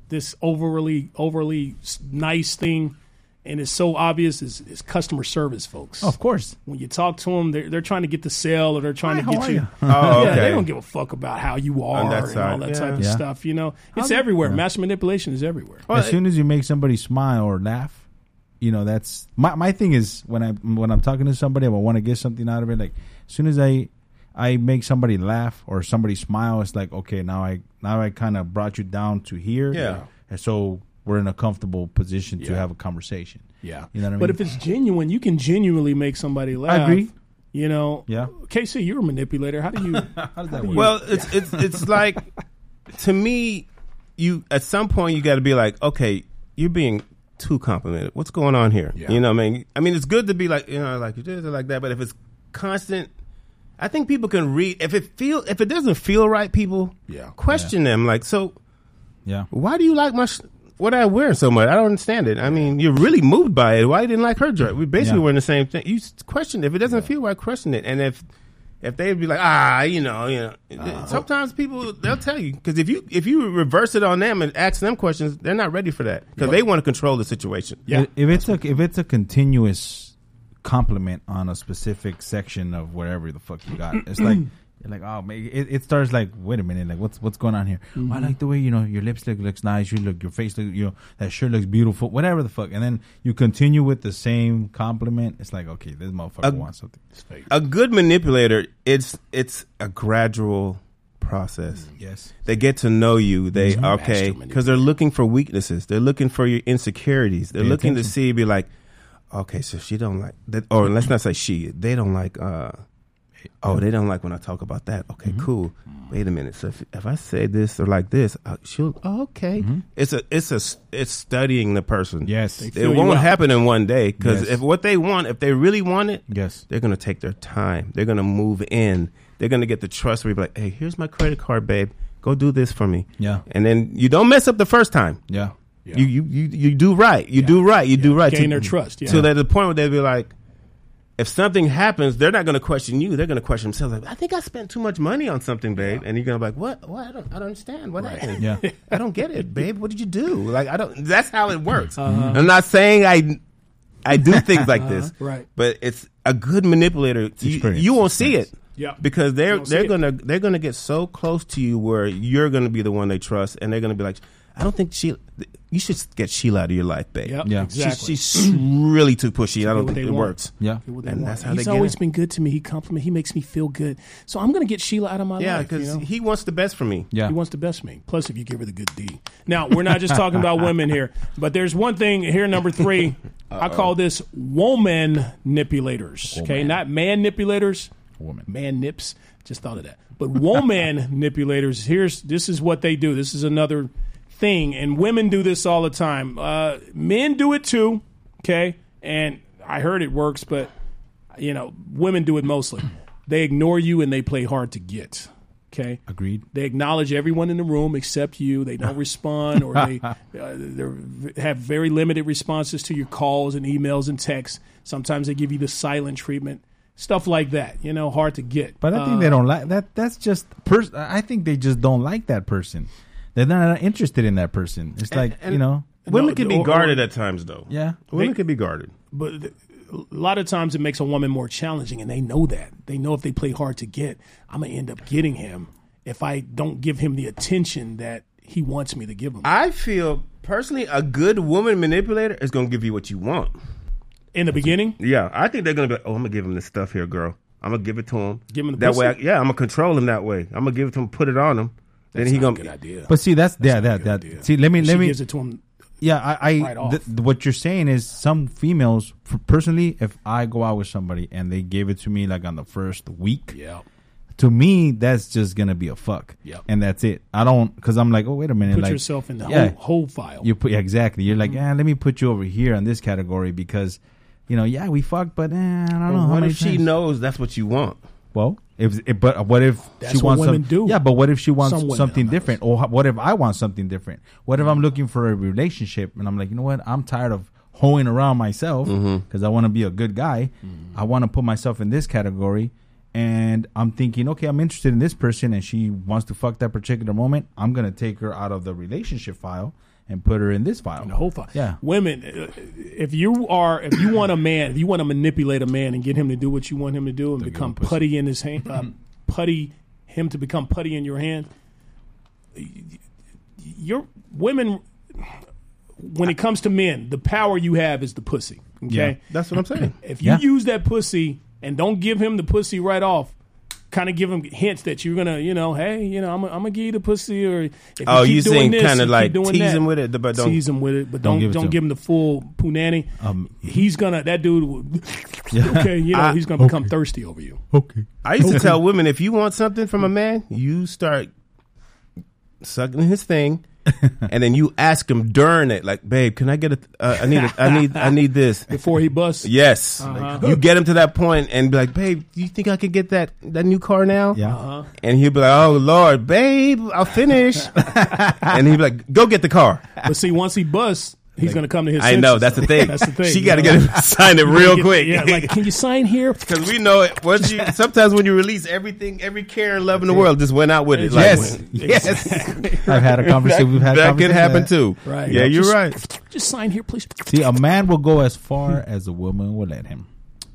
this overly overly nice thing, and it's so obvious is, is customer service folks. of course. When you talk to them, they're they're trying to get the sale or they're trying Hi, to get you. you? Oh, Yeah, okay. they don't give a fuck about how you are and all that yeah. type of Yeah. stuff. You know, it's How's it- everywhere. Yeah. Mass manipulation is everywhere. Well, as soon as you make somebody smile or laugh, you know that's my my thing is when I when I'm talking to somebody, I want to get something out of it. Like as soon as I I make somebody laugh or somebody smile, it's like okay, now I now I kind of brought you down to here. Yeah. And so we're in a comfortable position to have a conversation. Yeah. You know what I mean But if it's genuine, you can genuinely make somebody laugh. I agree. You know. Yeah. KC, you're a manipulator. How do you? How does that do work? Well, it's it's it's like to me, you at some point you got to be like, okay, you're being too complimented. What's going on here? Yeah. You know, what I mean, I mean, it's good to be like, you know, like you this or like that, but if it's constant, I think people can read. If it feel, if it doesn't feel right, people Yeah. question them. Like, so yeah. why do you like my? Sh- what I wear so much? I don't understand it. I mean, you're really moved by it. Why you didn't like her dress? We basically Yeah. wearing the same thing. You question it. If it doesn't feel right, question it. And if if they'd be like, ah, you know, you know, Uh-huh. sometimes people they'll tell you because if you if you reverse it on them and ask them questions, they're not ready for that because they want to control the situation. Yeah. If- it's a if it's a continuous compliment on a specific section of whatever the fuck you got, it's like like, oh man, it, it starts like, wait a minute, like what's what's going on here? Oh, I like the way you know your lipstick looks nice. You look, your face look, you know, that shirt looks beautiful. Whatever the fuck, and then you continue with the same compliment. It's like, okay, this motherfucker Uh, wants something. A good manipulator, it's it's a gradual process. Yes. They get to know you. They Master okay because they're looking for weaknesses. They're looking for your insecurities. They're Pay looking to see, be like, okay, so she don't like that, or let's not say she. They don't like. uh Oh, they don't like when I talk about that. Okay, Mm-hmm. cool. Wait a minute. So if, if I say this or like this, uh, she'll. Oh, okay. It's a. It's a. it's studying the person. Yes. It won't happen in one day because Yes. if what they want, if they really want it, Yes. they're gonna take their time. They're gonna move in. They're gonna get the trust where you be like, hey, here's my credit card, babe. Go do this for me. Yeah. And then you don't mess up the first time. Yeah. Yeah. You, you you you do right. You do right. You do right. Gain to- their trust, yeah. So that the point where they'll be like, if something happens, they're not going to question you. They're going to question themselves. Like, I think I spent too much money on something, babe. And you're going to be like, what? What? I don't, I don't understand. What happened? Yeah. I don't get it, babe. What did you do? Like, I don't. That's how it works. Uh-huh. I'm not saying I, I do things like this, Right. But it's a good manipulator. You, you won't see it. Yeah. Because they're they're gonna they're gonna get so close to you where you're gonna be the one they trust, and they're gonna be like, I don't think Sheila. You should get Sheila out of your life, babe. Yep. Yeah. Exactly. She's, she's really too pushy. I do don't think it want. works. Yeah. Do what they And want. that's how He's they get always it. been good to me. He compliment. He makes me feel good. So I'm going to get Sheila out of my Yeah, life. because you know? he wants the best for me. Yeah. He wants the best for me. Plus, if you give her the good D. Now, we're not just talking about women here, but there's one thing here. Number three, I call this woman manipulators. Okay, not man manipulators. Woman. Man nips. Just thought of that. But woman manipulators. Here's this is what they do. This is another thing, and women do this all the time. Uh, men do it too. Okay, and I heard it works, but you know, women do it mostly. They ignore you and they play hard to get. Okay, Agreed. they acknowledge everyone in the room except you. They don't respond, or they uh, have very limited responses to your calls and emails and texts. Sometimes they give you the silent treatment, stuff like that. You know, hard to get. But I think they don't like that. That's just pers- I think they just don't like that person. They're not interested in that person. It's like and- you know, Women No, can be or- or- guarded at times, though. yeah. women They- can be guarded. but th- a lot of times it makes a woman more challenging, and they know that. They know if they play hard to get, I'm gonna end up getting him if I don't give him the attention that he wants me to give him. I feel personally, a good woman manipulator is going to give you what you want. in the beginning, Yeah, I think they're going to be like, oh, I'm going to give him this stuff here, girl. I'm going to give it to him. Give him the that way. I, yeah, I'm going to control him that way. I'm going to give it to him, put it on him. Then he That's not going a good idea. But see, that's, yeah, not a that that. idea. See, let me let she me. gives it to him. Yeah, I, I Right th- th- what you're saying is some females, for personally, if I go out with somebody and they gave it to me like on the first week, Yeah, to me that's just gonna be a fuck, Yep. and that's it. I don't because I'm like, oh wait a minute, put like yourself in the yeah. whole, whole file. you put yeah, exactly. You're like, Mm-hmm. yeah, let me put you over here on this category because, you know, yeah, we fucked, but eh, I don't know. how what many if she knows that's what you want? Well, if, if but what if That's she what wants women some, do. Yeah, but what if she wants Some women, something I'm not different, or ho- what if I want something different? What if I'm looking for a relationship and I'm like, you know what? I'm tired of hoeing around myself mm-hmm. because I want to be a good guy. Mm-hmm. I want to put myself in this category, and I'm thinking, okay, I'm interested in this person, and she wants to fuck that particular moment. I'm gonna take her out of the relationship file and put her in this file. in the whole file. Yeah. women. uh, If you are, if you want a man, if you want to manipulate a man and get him to do what you want him to do and become putty in his hand, uh, putty him to become putty in your hand. Your women, when it comes to men, the power you have is the pussy. Okay, Yeah. That's what I'm saying. if you Yeah. use that pussy and don't give him the pussy right off, kind of give him hints that you're gonna, you know, hey, you know, I'm, I'm gonna give you the pussy, or if you Oh, keep you doing saying you keep like doing tease that. him with it, but don't- tease him with it, but Don't don't give don't, give him. the full punani. Um, he's gonna that dude. Okay, you know, I- he's gonna become thirsty over you. okay. I used to tell women if you want something from a man, you start sucking his thing, and then you ask him during it, like, "Babe, can I get a? Uh, I need, a, I need, I need this." Before he busts, Yes, Uh-huh. you get him to that point and be like, "Babe, do you think I could get that that new car now?" Yeah. Uh-huh. And he'll be like, "Oh Lord, babe, I'll finish." and he'd be like, "Go get the car." but see, once he busts, he's gonna come to his. I know that's the thing. That's the thing. She got to get him to sign it real quick. Yeah, like, can you sign here? Because we know it. Once you, sometimes when you release everything, every care and love in the world just went out with it. Like, Yes. yes. I've had a conversation. We've had that could happen that- too. Right. Yeah, you're Just- right. Just sign here, please. See, a man will go as far hmm. as a woman will let him.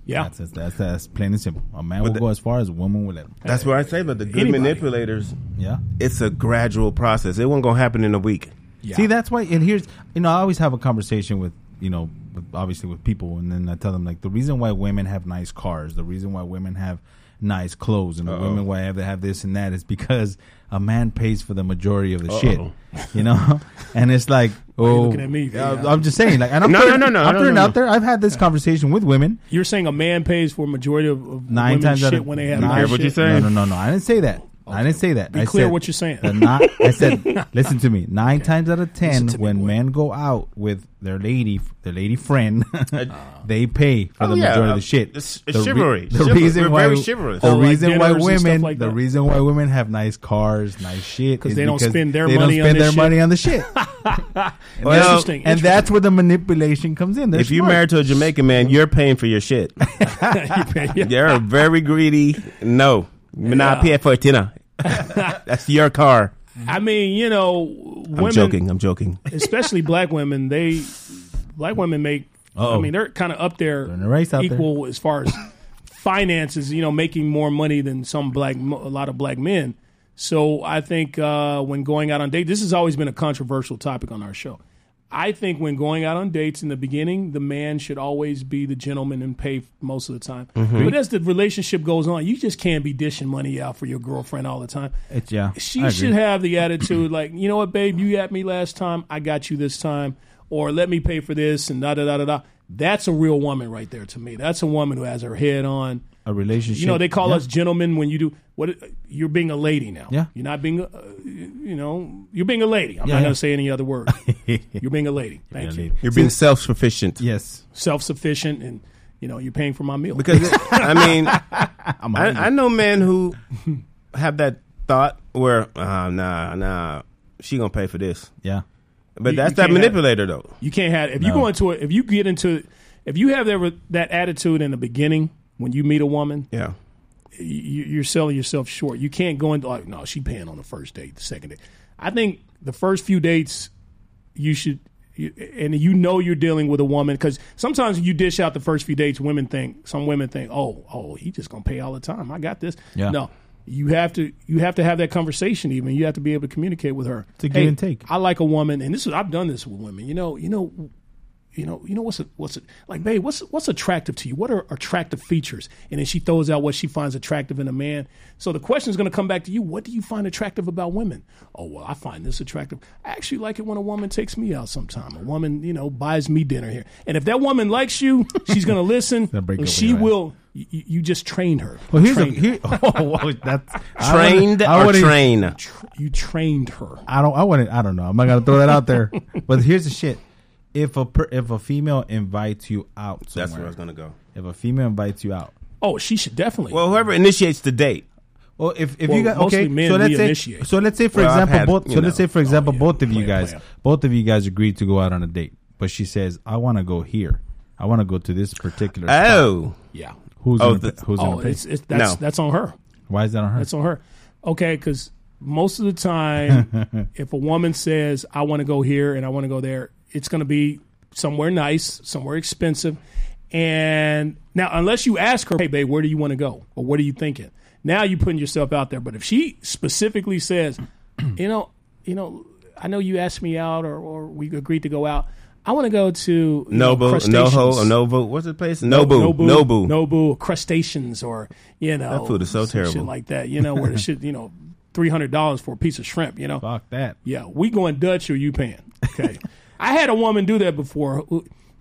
Yeah, That's, that's, that's, that's plain and simple. A man will the- go as far as a woman will let him. That's what I say. But the good Anybody. manipulators, Yeah. it's a gradual process. It wasn't gonna happen in a week. Yeah. See, that's why. And here's, you know, I always have a conversation with, you know, with, obviously with people, and then I tell them like the reason why women have nice cars, the reason why women have nice clothes, and the Uh-oh. women why they have this and that is because a man pays for the majority of the shit. Uh-oh. You know, and it's like, you oh, looking at me? uh, I'm just saying, like, and I'm No, throwing, no, no, no, I'm no, throwing no, out there. I've had this conversation with women You're saying a man pays for a majority of, of nine women's times out shit of when they have nine- nice Careful what you say. No, no, no, no. I didn't say that. I didn't say that. Be I clear said what you're saying. the I said, listen to me. Nine times out of ten, Listen to me, when boy. men go out with their lady, their lady friend, uh-huh. they pay for the Oh, majority of the uh, shit. It's- The it's chivalry. the Chivalry. reason We're why, very chivalrous. the Oh, like reason why dinners and stuff women, like the that. reason why women have nice cars, nice shit, is they don't because spend their they money don't on spend this their shit. money on the shit. Well, interesting. and that's where the manipulation comes in. They're If you're smart. married to a Jamaican man, you're paying for your shit. You pay- yeah. They're very greedy. No, me not pay for dinner. That's your car. I mean, you know, I'm joking. I'm joking. especially black women, they black women make. I Uh-oh. mean, they're kind of up there, in the race out there. equal as far as finances. You know, making more money than some black, a lot of black men. So I think uh, when going out on date, this has always been a controversial topic on our show. I think when going out on dates in the beginning, the man should always be the gentleman and pay most of the time. Mm-hmm. But as the relationship goes on, you just can't be dishing money out for your girlfriend all the time It's, yeah, she should have the attitude like, you know what, babe, you got me last time, I got you this time, or let me pay for this and da da da da da. That's a real woman right there to me. That's a woman who has her head on. A relationship. You know, they call Yeah. us gentlemen when you do what. You're being a lady now. Yeah. you're not being. A, uh, you know, you're being a lady. I'm Yeah, not yeah. going to say any other word. you're being a lady. Thank you. You're being self sufficient. Yes, Self sufficient, and you know, you're paying for my meal. Because I mean, I'm I, I know men who have that thought where, uh, nah, nah, she gonna pay for this. yeah. But You- that's you that can't have- manipulator though. You can't have if you go into it. If you get into it, if you have that that attitude in the beginning when you meet a woman, Yeah. you, you're selling yourself short. You can't go into like, no, she paying on the first date, the second date. I think the first few dates, you should, you, and you know you're dealing with a woman because sometimes you dish out the first few dates. Women think some women think, oh, oh, he just gonna pay all the time. I got this. Yeah. No, you have to you have to have that conversation. Even you have to be able to communicate with her. A give and take. I like a woman, and this is I've done this with women. You know, you know, you know, you know what's a, what's a, like, babe, what's what's attractive to you? What are attractive features? And then she throws out what she finds attractive in a man. So the question is going to come back to you. What do you find attractive about women? Oh well, I find this attractive. I actually like it when a woman takes me out sometime. A woman, you know, buys me dinner here. And if that woman likes you, she's going to listen. Break and she will. You, you just trained her. Well, here's a, Trained her. here, oh, well, that's I Trained wouldn't- I or wouldn't- train? You trained her. I don't. I wouldn't. I don't know. I'm not gonna throw that out there. but here's the shit. If a per, if a female invites you out somewhere, That's where I was gonna go. if a female invites you out, Oh, she should definitely. Well, whoever initiates the date. well, if if Well, you got okay, men so let's say initiate. so let's say for Well, example had, both you so let's say for example oh, yeah. both of you guys player. both of you guys agreed to go out on a date, but she says I want to go here, I want to go to this particular. spot." Oh, yeah. who's Oh, gonna, the- who's Oh, gonna it's, it's that's No. that's on her. Why is that on her? That's on her. Okay, because most of the time, if a woman says, I want to go here and I want to go there, it's going to be somewhere nice, somewhere expensive. And now, unless you ask her, hey, babe, where do you want to go? Or what are you thinking? Now you're putting yourself out there. But if she specifically says, you know, you know, I know you asked me out or, or we agreed to go out. I want to go to Nobu. Noho, or Novo. What's the place? Nobu, Nobu, Nobu. Nobu, crustaceans, or you know, That food is so terrible. like that. You know, where the shit, you know, three hundred dollars for a piece of shrimp. You know, Fuck that. yeah, we going Dutch or you paying? Okay, I had a woman do that before.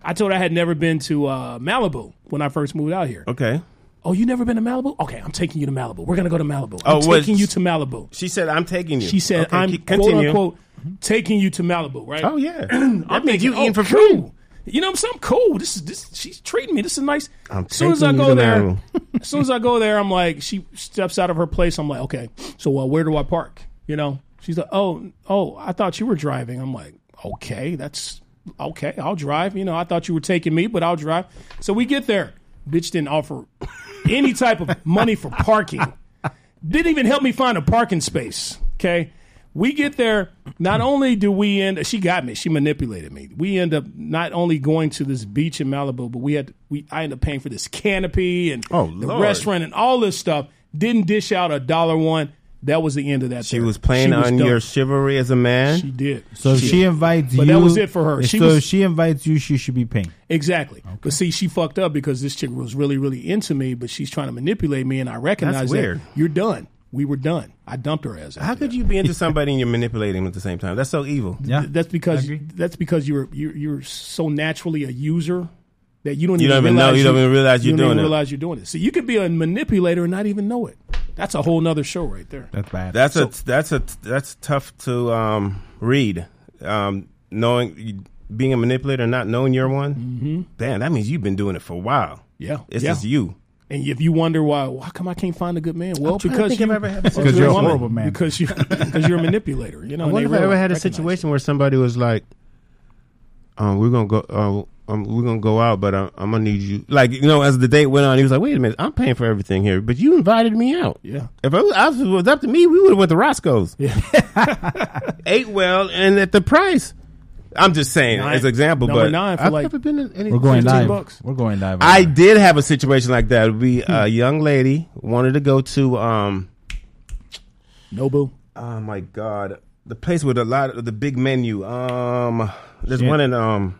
I told her I had never been to uh, Malibu when I first moved out here. Okay. Oh, you never been to Malibu? Okay, I'm taking you to Malibu. We're gonna go to Malibu. Oh, I'm what- taking you to Malibu. She said, "I'm taking you." She said, Okay, "I'm keep- quote unquote taking you to Malibu." Right? Oh yeah, that I'm means you thinking, eating oh, for free. cool. You know what I'm saying? I'm cool. This is this. She's treating me. This is nice. I'm as soon as I go there, as soon as I go there, I'm like, she steps out of her place. I'm like, okay, so uh, where do I park? You know? She's like, oh, oh, I thought you were driving. I'm like, okay, that's okay. I'll drive. You know, I thought you were taking me, but I'll drive. So we get there. Bitch didn't offer any type of money for parking. Didn't even help me find a parking space. Okay. We get there. Not only do we end, she got me. She manipulated me. We end up not only going to this beach in Malibu, but we had we. I end up paying for this canopy and Oh, the Lord. restaurant and all this stuff. Didn't dish out a dollar one. That was the end of that. She there. was playing She was on done. your chivalry as a man. She did. So if she invites But you, that was it for her. She so was- if she invites you, she should be paying. Exactly. But see, she fucked up because this chick was really, really into me, but she's trying to manipulate me, and I recognize that weird. you're done. We were done. I dumped her ass. How could you be into somebody and you're manipulating them at the same time? That's so evil. Yeah, That's because that's because you're you're you're so naturally a user that you don't You even don't even know- realize you don't even realize you you're don't even doing it. realize you're doing it. So you could be a manipulator and not even know it. That's a whole nother show right there. That's bad. That's a that's a that's tough to um, read. Um, knowing being a manipulator and not knowing you're one. Mm-hmm. Damn, that means you've been doing it for a while. Yeah, It's yeah. just you. And if you wonder why, well, how come I can't find a good man? Well, because you, if I've ever had a Because you're a woman. horrible man. Because you because you're a manipulator. You know. I wonder if I ever had a recognize situation where somebody was like, um, "We're gonna go, uh, um, we're gonna go out, but I'm, I'm gonna need you." Like you know, as the date went on, he was like, "Wait a minute, I'm paying for everything here, but you invited me out." Yeah. If it was, if it was up to me, we would have went to Roscoe's. Yeah. Ate well and at the price. I'm just saying Nine- as an example, number but nine for I've like- never been in any. We're going 15 live. bucks. We're going live. I did have a situation like that. We a young lady wanted to go to um Nobu. oh my god the place with a lot of the big menu um there's Shit. one in um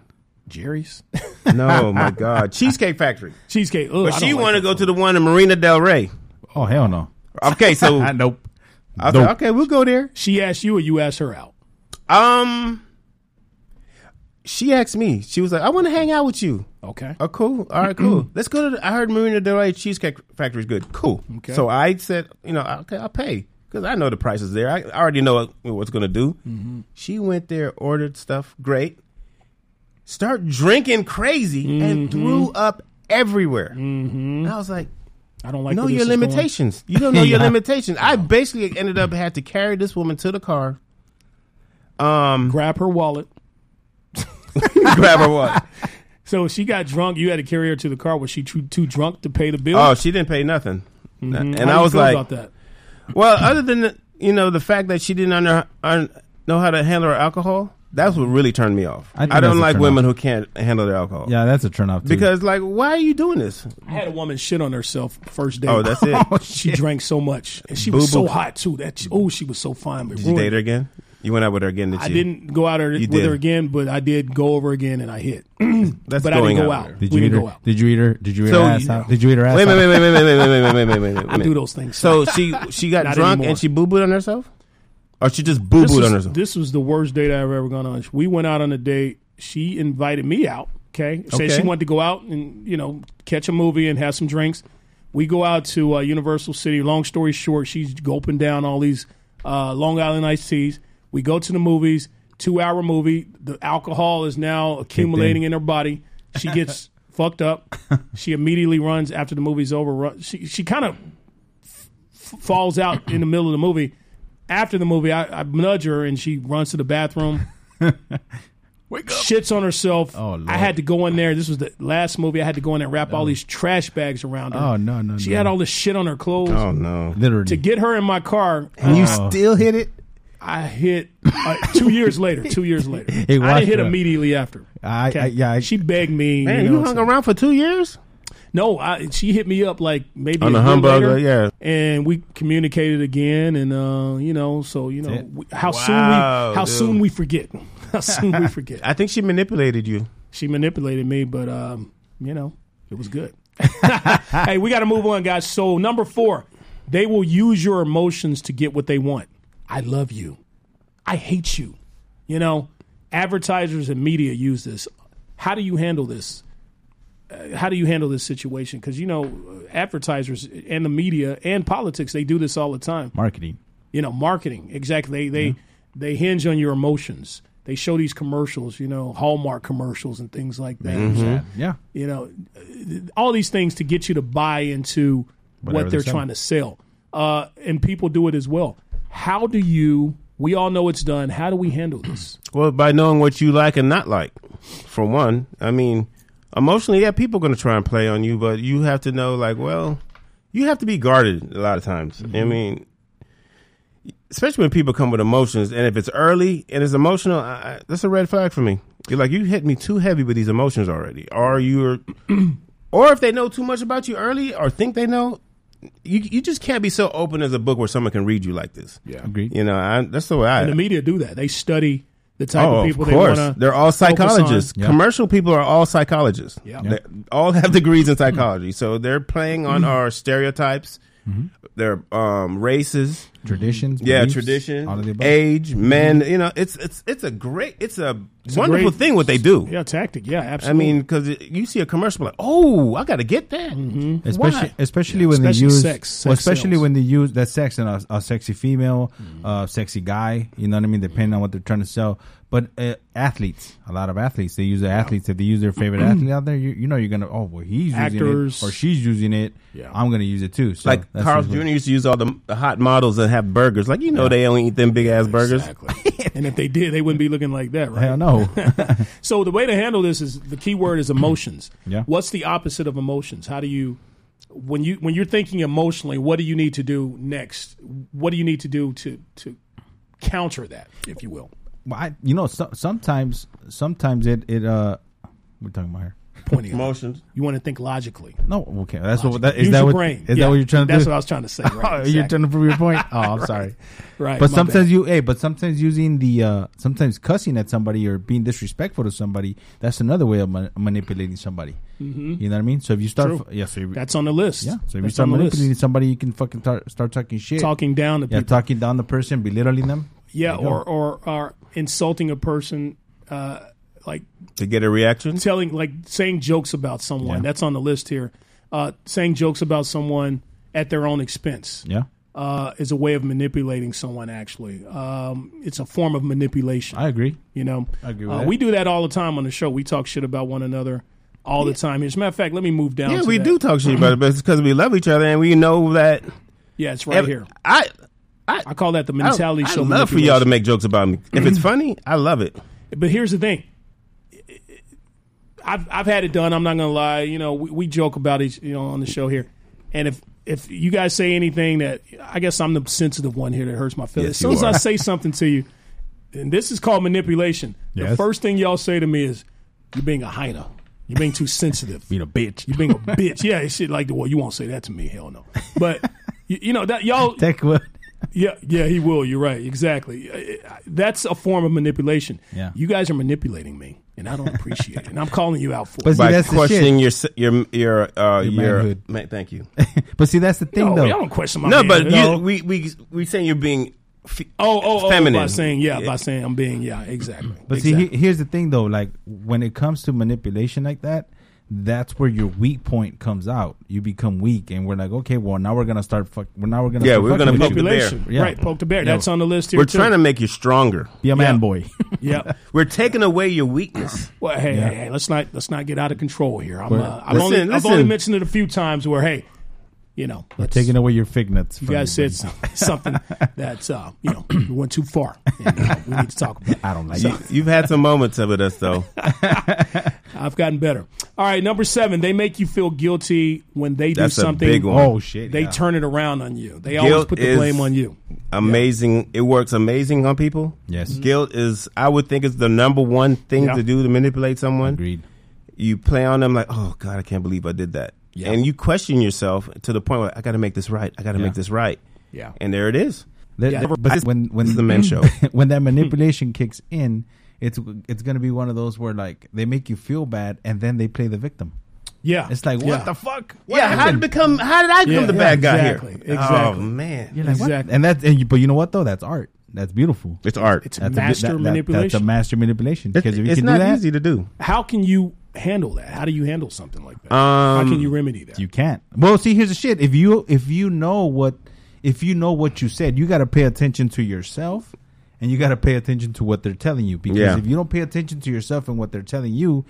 Jerry's no my god Cheesecake Factory cheesecake. Ugh, but I she don't like wanted to that go to the one in Marina Del Rey oh hell no. okay so nope. I was Nope. like, okay we'll go there She asked you or you asked her out? um she asked me she was like I want to hang out with you Okay. Oh, cool. All right, cool. Let's go to. The, I heard Marina Del Rey Cheesecake Factory is good. Cool. Okay. So I said, you know, okay, I'll pay because I know the price is there. I already know what, what's going to do. She went there, ordered stuff. Great. Start drinking crazy and mm-hmm. threw up everywhere. Mm-hmm. And I was like, I don't like know your is going. limitations. You don't know your limitations. I basically ended up had to carry this woman to the car. Um, Grab her wallet. grab her what? So she got drunk. You had to carry her to the car. Was she too, too drunk to pay the bill? Oh, she didn't pay nothing. Mm-hmm. And How I was like, about that. Well, other than the, you know the fact that she didn't under, un, know how to handle her alcohol, that's what really turned me off. I I, don't like turn women who can't handle their alcohol. Yeah, that's a turn off. Too. Because like, why are you doing this? I had a woman shit on herself first date. Oh, that's it. she drank so much, and she was Boo-boo. so hot too. That oh, she was so fine. But Did you date her again? You went out with her again, did I you? didn't go out her, with did. her again, but I did go over again, and I hit. That's but I didn't go out out. with her. did we you eat didn't her? go out. Did you eat her? Did you eat So her ass you- out? Did you eat her ass Wait, wait, out? wait, wait, wait, wait, wait, wait, wait, wait, wait, wait, wait. I do those things. So she she got Not drunk anymore. and she boo booed on herself, or she just boo booed on herself. this was the worst date I've ever gone on. We went out on a date. She invited me out. Okay, said Okay. she wanted to go out and you know catch a movie and have some drinks. We go out to uh, Universal City. Long story short, she's gulping down all these uh, Long Island iced teas. We go to the movies. Two hour movie. The alcohol is now accumulating in her body. She gets fucked up. She immediately runs after the movie's over. Run, she she kind of f- falls out in the middle of the movie. After the movie, I, I nudge her and she runs to the bathroom. Wake up. Shits on herself. Oh, Lord. I had to go in there. This was the last movie. I had to go in there and wrap all these trash bags around her. Oh no no. She no. had all this shit on her clothes. oh no! literally. To get her in my car, And you Oh. still hit it? I hit uh, two years later. Two years later, He I didn't hit her up. immediately after. I, I yeah. I, She begged me. Man, you you, know, hung so- around for two years No, I, she hit me up like maybe on a the year humbug. later, Yeah. and we communicated again, and uh, you know, so you know, we, how Wow, soon we how dude. soon we forget. How soon we forget. I think she manipulated you. She manipulated me, but um, you know, it was good. hey, we got to move on, guys. So number four, they will use your emotions to get what they want. I love you. I hate you. You know, advertisers and media use this. How do you handle this? How do you handle this situation? Because you know, advertisers and the media and politics they do this all the time. Marketing. You know, marketing exactly. They they they hinge on your emotions. They show these commercials, you know, Hallmark commercials and things like that. Yeah. You know, all these things to get you to buy into Whatever what they're they're trying to sell. Uh, and people do it as well. How do you? We all know it's done. How do we handle this? Well, by knowing what you like and not like, for one. I mean, emotionally, yeah, people are going to try and play on you, but you have to know, like, well, you have to be guarded a lot of times. I mm-hmm. mean, especially when people come with emotions, and if it's early and it's emotional, I, I, that's a red flag for me. You're like, you hit me too heavy with these emotions already, or you're, or if they know too much about you early, or think they know. You, you just can't be so open as a book where someone can read you like this. Yeah. Agreed. You know, I, that's the way I. And the media do that. They study the type Oh, of people of they course. want to. They're all psychologists. Yeah. Commercial people are all psychologists. Yeah. They all have degrees in psychology. So they're playing on our stereotypes, their um, races, Traditions. yeah, beliefs, tradition, all of the above. age, men. You know, it's it's it's a great, it's a a wonderful great- thing what they do. Yeah, tactic. Yeah, absolutely. I mean, because you see a commercial like, oh, I got to get that. especially Why? especially when Especially they use sex. well, especially sells. when they use that sex and a, a sexy female, uh, sexy guy. You know what I mean? Depending on what they're trying to sell. But uh, athletes, a lot of athletes, they use the athletes. If they use their favorite athlete out there, you, you know you're gonna oh well he's using Actors. it or she's using it. Yeah. I'm gonna use it too. So like that's Carl Jr. used to use all the, the hot models that have burgers. Like you know, they only eat them big ass burgers. Exactly. and if they did, they wouldn't be looking like that, right? Hell no. So the way to handle this is the key word is emotions. Yeah. What's the opposite of emotions? How do you when you when you're thinking emotionally, what do you need to do next? What do you need to do to to counter that, if you will? well, I, you know, so, sometimes sometimes it it uh we're talking about here. Pointing. out. Emotions. You want to think logically. No, okay, that's what that is. Use that your what brain. is Yeah, that what you're trying to That's do? what I was trying to say. Oh, Right. You're exactly. trying to prove your point. Oh, I'm sorry. right. But my sometimes bad. you, hey, but sometimes using the, uh, sometimes cussing at somebody or being disrespectful to somebody, that's another way of ma- manipulating somebody. You know what I mean? So if you start, True. f- yeah, so you, that's on the list. yeah, so if you That's start on the list. manipulating somebody, you can fucking tar- start talking shit, talking down to yeah, people. talking down the person, belittling them. yeah, There you go. or, or or insulting a person, uh, like To get a reaction. telling like saying jokes about someone. Yeah. That's on the list here. Uh, saying jokes about someone at their own expense Yeah, uh, is a way of manipulating someone. Actually, um, it's a form of manipulation. I agree. you know, I agree with uh, we do that all the time on the show. We talk shit about one another all the time. As a matter of fact, let me move down. Yeah, we that. do talk shit about it, but it's because we love each other and we know that. Yeah, it's right here. I I call that the mentality I show. love for y'all to make jokes about me. If it's funny, I love it. But here's the thing. I've I've had it done. I'm not gonna lie. You know, we, we joke about it. You know, on the show here, and if if you guys say anything that I guess I'm the sensitive one here that hurts my feelings. Yes, as soon as I say something to you, and this is called manipulation. The first thing y'all say to me is, "You're being a hyena. You're being too sensitive. Being a bitch. You're being a bitch." Yeah, it's shit like the well, you won't say that to me. Hell no. But you, you know that y'all Tech would. yeah, yeah, he will. You're right. Exactly. Uh, That's a form of manipulation. Yeah. You guys are manipulating me, and I don't appreciate it. And I'm calling you out for But it. see, By that's the questioning your your your uh, Your your, manhood. man, thank you. But see, that's the thing, No, though. y'all don't question my no, but you, we we we saying you're being f- oh, oh, oh, feminine. by saying yeah, Yeah. by saying I'm being yeah, exactly. But exactly. see, he, here's the thing, though. Like when it comes to manipulation like that, that's where your weak point comes out. You become weak, and we're like, okay, well, now we're gonna start. Fuck. Well, now we're gonna. Yeah, start we're gonna poke the bear. Yeah. right? Poke the bear. That's on the list here. we're too. trying to make you stronger. Be a Yeah. man, boy. Yeah. We're taking away your weakness. Well, hey, Yeah. hey, hey, let's not let's not get out of control here. I'm, uh, I've, Listen, only, I've only mentioned it a few times where hey, you know, We're taking away your fig nuts. you from guys said buddy. something that uh, you know we went too far. And, uh, we need to talk about. it. I don't like you. You've had some moments with us though. I've gotten better. All right, number seven. They make you feel guilty when they do That's a something. big one. Oh shit! They yeah. turn it around on you. They always put the blame on you. Amazing. It works amazing on people. Yes. Guilt is, I would think, is the number one thing Yeah. to do to manipulate someone. Agreed. You play on them like, oh God, I can't believe I did that, Yeah. and you question yourself to the point where I got to make this right. I got to Yeah. make this right. Yeah. And there it is. There- Yeah. there- but when when This the men show. when that manipulation kicks in, it's it's gonna be one of those where like they make you feel bad and then they play the victim. Yeah, It's like Yeah. what the fuck? What yeah, how did it become? How did I become Yeah, the yeah, bad guy exactly, here? exactly. Oh man, You're like, what? Exactly. And that's and you, but you know what though? That's art. That's beautiful. it's art. it's That's master a, that- that- manipulation. that's a master manipulation. It's, Because if you it's can not do that, it's easy to do. How can you handle that? How do you handle something like that? How Um, can you remedy that? you can't. Well, see, here's the shit. If you if you know what if you know what you said, you got to pay attention to yourself, and you got to pay attention to what they're telling you. Because Yeah. if you don't pay attention to yourself and what they're telling you,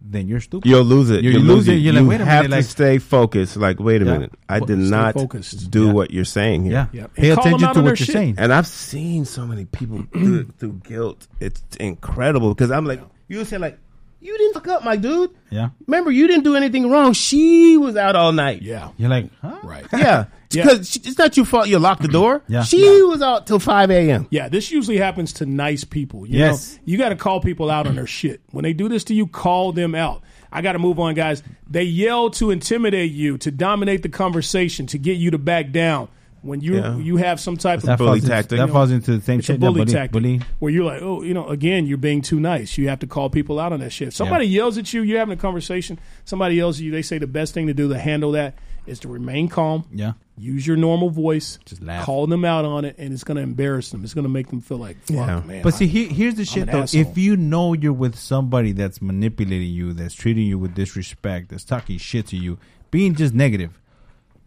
then you're stupid. You'll lose it. You- You'll you lose lose it. it. You're you like, wait a have minute, to like- stay focused. Like, wait a Yeah. minute. I did stay not focused. do Yeah. what you're saying here. yeah. Yeah. Pay And call them attention to what you're shit. saying. And I've seen so many people do it through guilt. It's incredible because I'm like, you say like, you didn't fuck up, my dude. Yeah. Remember, you didn't do anything wrong. She was out all night. yeah, You're like, huh? right. Yeah. Yeah. Because it's not your fault you locked the door. Yeah. She was out till 5 a.m. Yeah, this usually happens to nice people. You Yes. know, you got to call people out on their shit. When they do this to you, call them out. I got to move on, guys. They yell to intimidate you, to dominate the conversation, to get you to back down. When you Yeah. you have some type That of bully falls, into, tactic. that falls into the same it's a shit. bully bully, tactic, bully. where you're like, oh, you know, again, you're being too nice. You have to call people out on that shit. If somebody yells at you, you're having a conversation. Somebody yells at you. They say the best thing to do to handle that is to remain calm. Yeah. Use your normal voice. Just laugh. Call them out on it, and it's going to embarrass them. It's going to make them feel like, fuck, Yeah. man. But I- see, here, here's the shit though. asshole. If you know you're with somebody that's manipulating you, that's treating you with disrespect, that's talking shit to you, being just negative,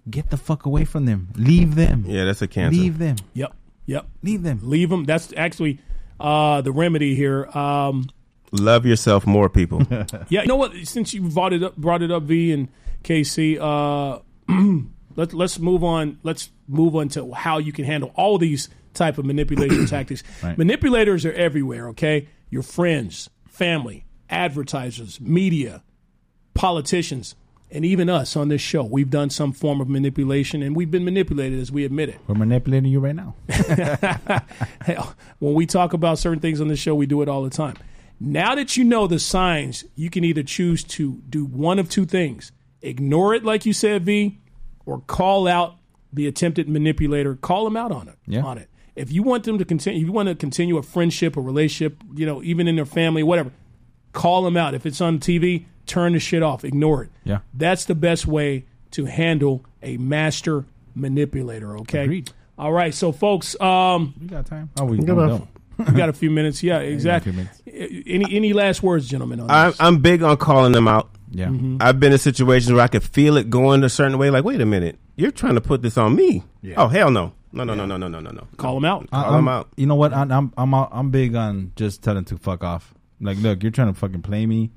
get the fuck away from them. Leave them. Yeah, that's a cancer. Leave them. Yep. Yep. Leave them. Leave them. That's actually uh, the remedy here. Um, Love yourself more, people. yeah. You know what? Since you brought it up, brought it up, V and KC. Uh, let, let's move on. Let's move on to how you can handle all these type of manipulation tactics. Right. Manipulators are everywhere. Okay, your friends, family, advertisers, media, politicians, and even us on this show. We've done some form of manipulation, and we've been manipulated, as we admit it. We're manipulating you right now. Hell, when we talk about certain things on the show, we do it all the time. Now that you know the signs, you can either choose to do one of two things ignore it, like you said, V, or call out the attempted manipulator, call them out on it. Yeah. On it. If you want them to continue, if you want to continue a friendship, a relationship, you know, even in their family, whatever, call them out. If it's on TV, turn the shit off, ignore it. Yeah. That's the best way to handle a master manipulator, okay? Agreed. All right, so folks, um, we got time. Oh, we, we got, we got a few minutes. Yeah, exactly. Minutes. Any any last words, gentlemen? I, I'm big on calling them out. Yeah, mm-hmm. mm-hmm. I've been in situations where I could feel it going a certain way. Like, wait a minute, you're trying to put this on me? Yeah. Oh hell no. No, no, yeah. no, no, no, no, no. Call them out. I, Call them out. You know what? I'm I'm I'm big on just telling to fuck off. Like, look, you're trying to fucking play me.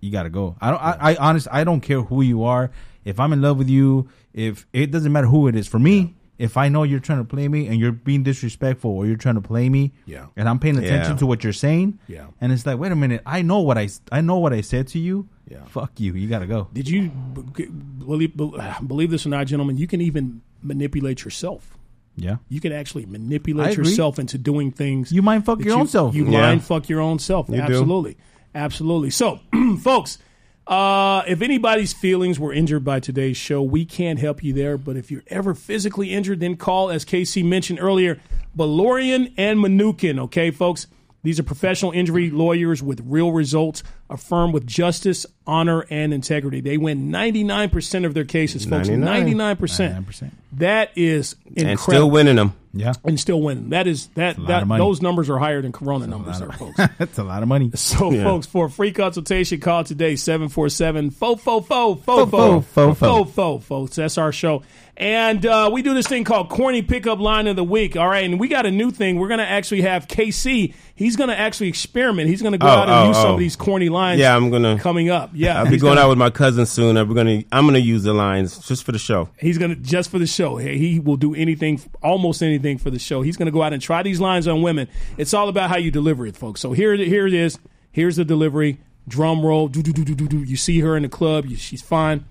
You gotta go. I don't. I, I honest. I don't care who you are. If I'm in love with you, if it doesn't matter who it is. For me, if I know you're trying to play me and you're being disrespectful or you're trying to play me, Yeah. and I'm paying attention Yeah. to what you're saying, Yeah. and it's like, wait a minute, I know what I I know what I said to you. Yeah. Fuck you. You gotta go. Did you believe believe this or not, gentlemen? You can even manipulate yourself. Yeah. You can actually manipulate yourself into doing things. You mind fuck your you- own self. You Yeah. mind fuck your own self. You do. Absolutely. So, folks, uh, if anybody's feelings were injured by today's show, we can't help you there. But if you're ever physically injured, then call, as KC mentioned earlier, Beloryan and Manukyan. Okay, folks. These are professional injury lawyers with real results, a firm with justice, honor, and integrity. They win 99% of their cases, folks. 99. 99%. 99%. That is incredible And still winning them. Yeah. and still winning. That is that that those numbers are higher than Corona numbers there, folks. That's a lot of money. So, Yeah. folks, for a free consultation, call today 747 fo fo fo fo fo, fo, fo fo folks. That's our show. And uh, we do this thing called Corny Pickup Line of the Week. All right, and we got a new thing. We're going to actually have KC. He's going to actually experiment. He's going to go Oh, out and oh, use some oh. of these corny lines. Yeah, I'm gonna. coming up. Yeah, I'll be going gonna- out with my cousin soon. and We're gonna. I'm gonna use the lines just for the show. He's gonna just for the show. He he will do anything, almost anything for the show. He's gonna go out and try these lines on women. It's all about how you deliver it, folks. So here, here it is. Here's the delivery. Drum roll. Do do do do do do. You see her in the club. You, she's fine.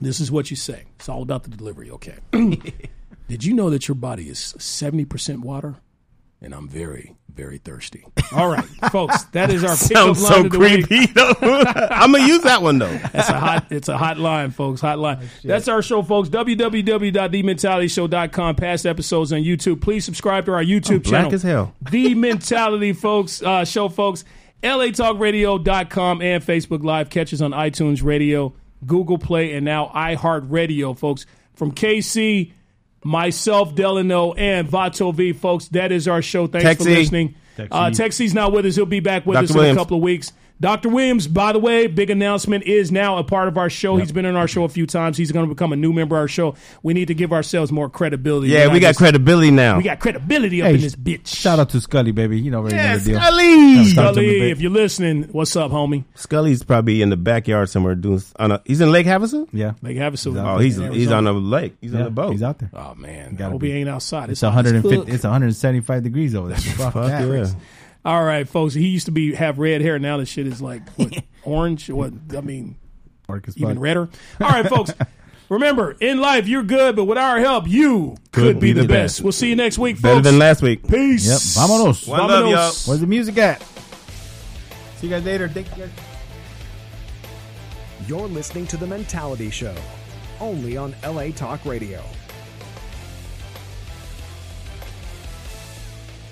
This is what you say. It's all about the delivery. Okay. Did you know that your body is seventy percent water? and I'm very, very thirsty. All right, folks, that is our pickup Sounds line so of the week. creepy. though. I'm gonna use that one though. That's a hot. It's a hot line, folks. Hot line. Oh, That's our show, folks. www.thementalityshow.com. Past episodes on YouTube. Please subscribe to our YouTube black channel. as hell. The Mentality, folks. Uh, show, folks. LATalkRadio.com and Facebook Live. Catch us on iTunes Radio, Google Play, and now iHeartRadio, folks. From KC, myself, Delano, and Vato V, folks. That is our show. Thanks for listening. Texie. Uh, Texie's not with us. He'll be back with Dr. us in Williams. a couple of weeks. Dr. Williams, by the way, big announcement is now a part of our show. He's been on our show a few times. He's going to become a new member of our show. We need to give ourselves more credibility. Yeah, We're we not got just- credibility now. We got credibility up Hey, in this bitch. Shout out to Scully, baby. You know already know yeah, the deal. Scully. Talk to him a Scully, if you're listening, what's up, homie? Scully's probably in the backyard somewhere doing. On a, he's in Lake Havasu. Yeah, Lake have a Oh, he's he's on a lake. He's on a boat. he's out there. Oh man, I Gotta hope be. he ain't outside. It's hot as 150. fuck. It's 175 degrees over there. Fuck, Fuck that. yeah. All right, folks. He used to be have red hair. Now the shit is like what, orange. What I mean, Dark as even fuck. redder. All right, folks. Remember, in life, you're good, but with our help, you could, be, the best. We'll see you next week, folks. Better folks. than last week. Peace. Yep. Vámonos. One love, y'all. Vámonos. Where's the music at? See you guys later. Thank you guys. You're listening to The Mentality Show, only on LA Talk Radio.